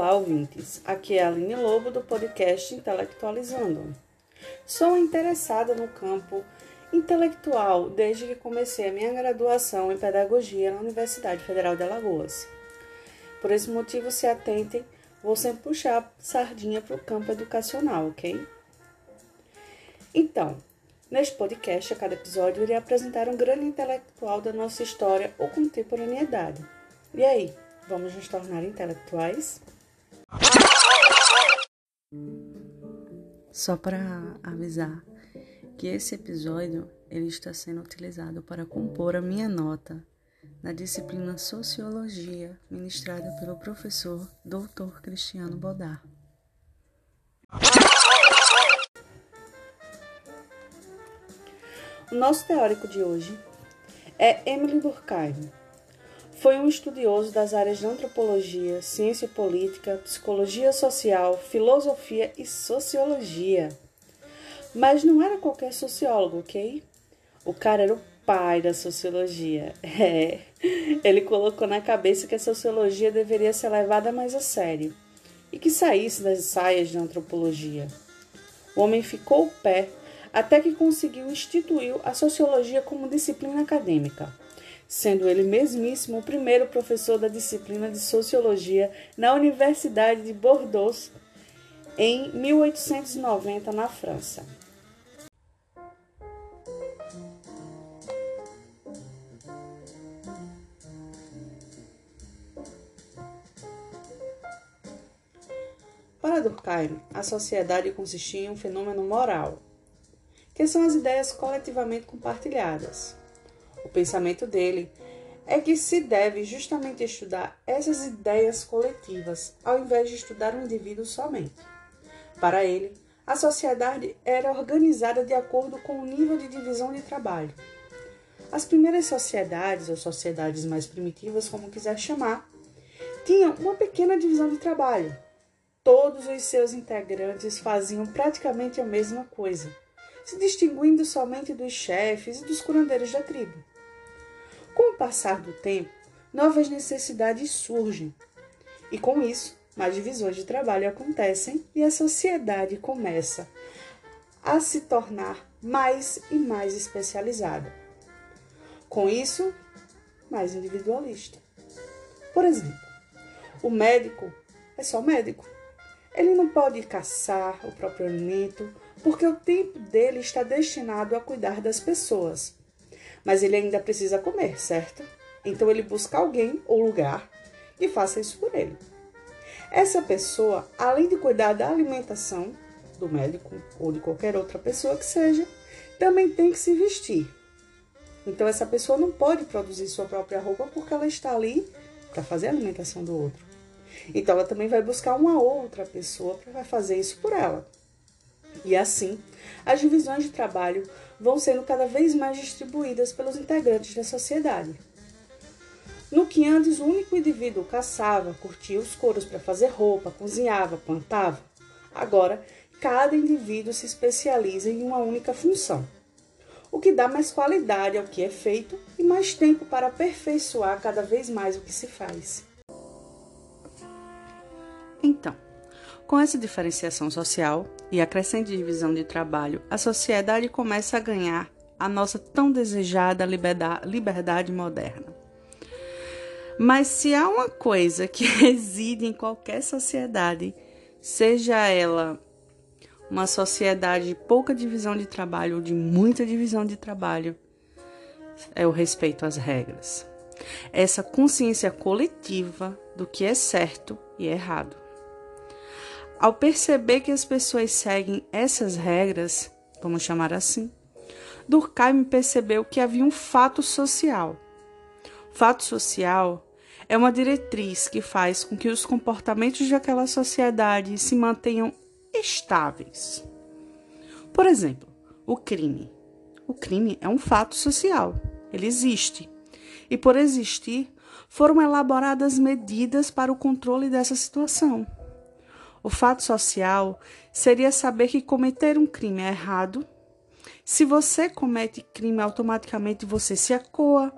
Olá, ouvintes. Aqui é a Aline Lobo do podcast Intelectualizando. Sou interessada no campo intelectual desde que comecei a minha graduação em Pedagogia na Universidade Federal de Alagoas. Por esse motivo, se atentem, vou sempre puxar sardinha para o campo educacional, ok? Então, neste podcast, a cada episódio, irei apresentar um grande intelectual da nossa história ou contemporaneidade. E aí, vamos nos tornar intelectuais? Só para avisar que esse episódio ele está sendo utilizado para compor a minha nota na disciplina Sociologia, ministrada pelo professor Dr. Cristiano Bodar. O nosso teórico de hoje é Emily Durkheim. Foi um estudioso das áreas de antropologia, ciência política, psicologia social, filosofia e sociologia. Mas não era qualquer sociólogo, ok? O cara era o pai da sociologia. É. Ele colocou na cabeça que a sociologia deveria ser levada mais a sério e que saísse das saias de antropologia. O homem ficou o pé até que conseguiu instituir a sociologia como disciplina acadêmica, sendo ele mesmíssimo o primeiro professor da disciplina de sociologia na Universidade de Bordeaux em 1890 na França. Para Durkheim, a sociedade consistia em um fenômeno moral, que são as ideias coletivamente compartilhadas. O pensamento dele é que se deve justamente estudar essas ideias coletivas, ao invés de estudar um indivíduo somente. Para ele, a sociedade era organizada de acordo com o nível de divisão de trabalho. As primeiras sociedades, ou sociedades mais primitivas, como quiser chamar, tinham uma pequena divisão de trabalho, Todos os seus integrantes faziam praticamente a mesma coisa, se distinguindo somente dos chefes e dos curandeiros da tribo. Passar do tempo, novas necessidades surgem, e com isso, mais divisões de trabalho acontecem e a sociedade começa a se tornar mais e mais especializada. Com isso, mais individualista. Por exemplo, o médico é só médico. Ele não pode caçar o próprio alimento, porque o tempo dele está destinado a cuidar das pessoas. Mas ele ainda precisa comer, certo? Então ele busca alguém ou lugar que faça isso por ele. Essa pessoa, além de cuidar da alimentação do médico ou de qualquer outra pessoa que seja, também tem que se vestir. Então essa pessoa não pode produzir sua própria roupa porque ela está ali para fazer a alimentação do outro. Então ela também vai buscar uma outra pessoa para fazer isso por ela. E assim, as divisões de trabalho vão sendo cada vez mais distribuídas pelos integrantes da sociedade. No que antes o único indivíduo caçava, curtia os couros para fazer roupa, cozinhava, plantava, agora cada indivíduo se especializa em uma única função, o que dá mais qualidade ao que é feito e mais tempo para aperfeiçoar cada vez mais o que se faz. Então, com essa diferenciação social e a crescente divisão de trabalho, a sociedade começa a ganhar a nossa tão desejada liberdade moderna. Mas se há uma coisa que reside em qualquer sociedade, seja ela uma sociedade de pouca divisão de trabalho ou de muita divisão de trabalho, é o respeito às regras. Essa consciência coletiva do que é certo e errado. Ao perceber que as pessoas seguem essas regras, vamos chamar assim, Durkheim percebeu que havia um fato social. Fato social é uma diretriz que faz com que os comportamentos daquela sociedade se mantenham estáveis. Por exemplo, o crime. O crime é um fato social, ele existe. E por existir, foram elaboradas medidas para o controle dessa situação. O fato social seria saber que cometer um crime é errado. Se você comete crime, automaticamente você se acoa,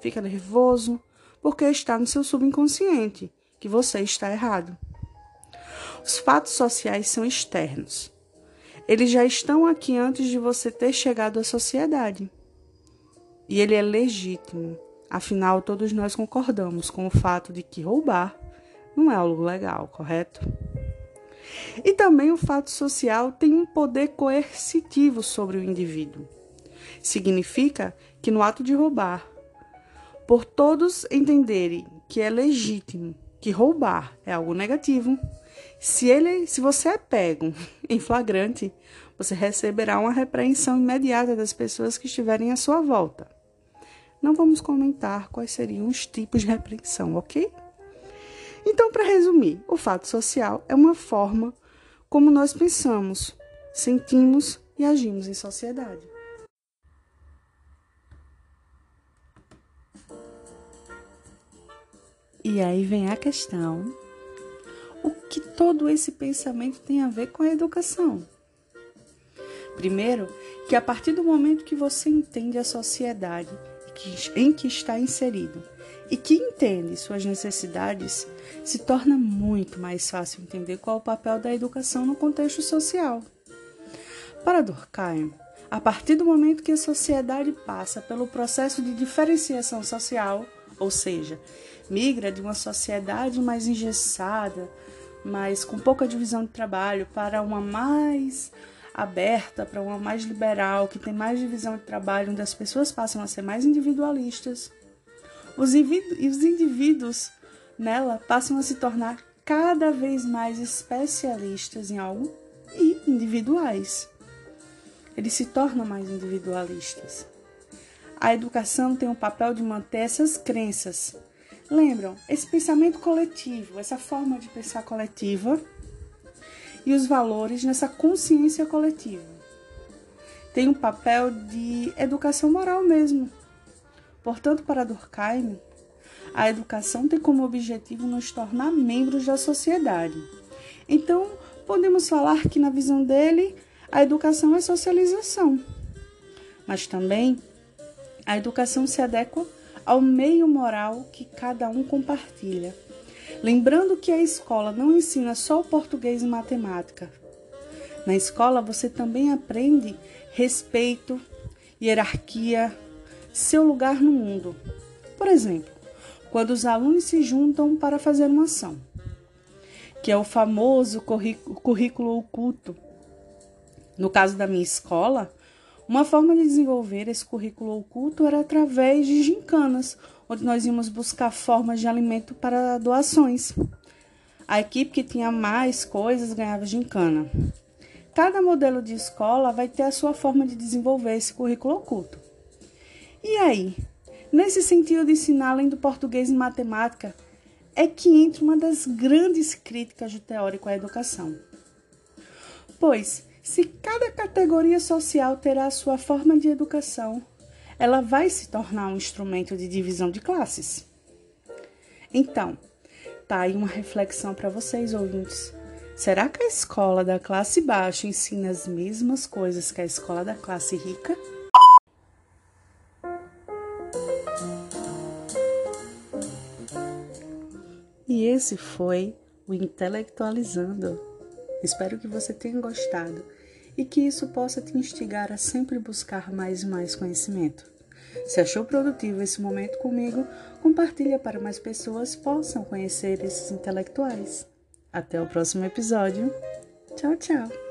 fica nervoso, porque está no seu subconsciente que você está errado. Os fatos sociais são externos. Eles já estão aqui antes de você ter chegado à sociedade. E ele é legítimo. Afinal, todos nós concordamos com o fato de que roubar não é algo legal, correto? E também o fato social tem um poder coercitivo sobre o indivíduo. Significa que no ato de roubar, por todos entenderem que é legítimo que roubar é algo negativo, se ele, se você é pego em flagrante, você receberá uma repreensão imediata das pessoas que estiverem à sua volta. Não vamos comentar quais seriam os tipos de repreensão, ok? Então, para resumir, o fato social é uma forma como nós pensamos, sentimos e agimos em sociedade. E aí vem a questão: o que todo esse pensamento tem a ver com a educação? Primeiro, que a partir do momento que você entende a sociedade em que está inserido e que entende suas necessidades, se torna muito mais fácil entender qual é o papel da educação no contexto social. Para Durkheim, a partir do momento que a sociedade passa pelo processo de diferenciação social, ou seja, migra de uma sociedade mais engessada, mais com pouca divisão de trabalho, para uma mais aberta, para uma mais liberal, que tem mais divisão de trabalho, onde as pessoas passam a ser mais individualistas, os indivíduos nela passam a se tornar cada vez mais especialistas em algo e individuais. Eles se tornam mais individualistas. A educação tem o papel de manter essas crenças. Lembram? Esse pensamento coletivo, essa forma de pensar coletiva e os valores nessa consciência coletiva. Tem um papel de educação moral mesmo. Portanto, para Durkheim, a educação tem como objetivo nos tornar membros da sociedade. Então, podemos falar que, na visão dele, a educação é socialização. Mas também a educação se adequa ao meio moral que cada um compartilha. Lembrando que a escola não ensina só o português e matemática. Na escola você também aprende respeito, hierarquia, seu lugar no mundo. Por exemplo, quando os alunos se juntam para fazer uma ação, que é o famoso currículo oculto. No caso da minha escola, uma forma de desenvolver esse currículo oculto era através de gincanas, onde nós íamos buscar formas de alimento para doações. A equipe que tinha mais coisas ganhava gincana. Cada modelo de escola vai ter a sua forma de desenvolver esse currículo oculto. E aí, Nesse sentido de ensinar além do português e matemática, é que entra uma das grandes críticas do teórico à educação. Pois, se cada categoria social terá a sua forma de educação, ela vai se tornar um instrumento de divisão de classes. Então, tá aí uma reflexão para vocês, ouvintes. Será que a escola da classe baixa ensina as mesmas coisas que a escola da classe rica? E esse foi o Intelectualizando. Espero que você tenha gostado e que isso possa te instigar a sempre buscar mais e mais conhecimento. Se achou produtivo esse momento comigo, compartilha para mais pessoas possam conhecer esses intelectuais. Até o próximo episódio. Tchau, tchau.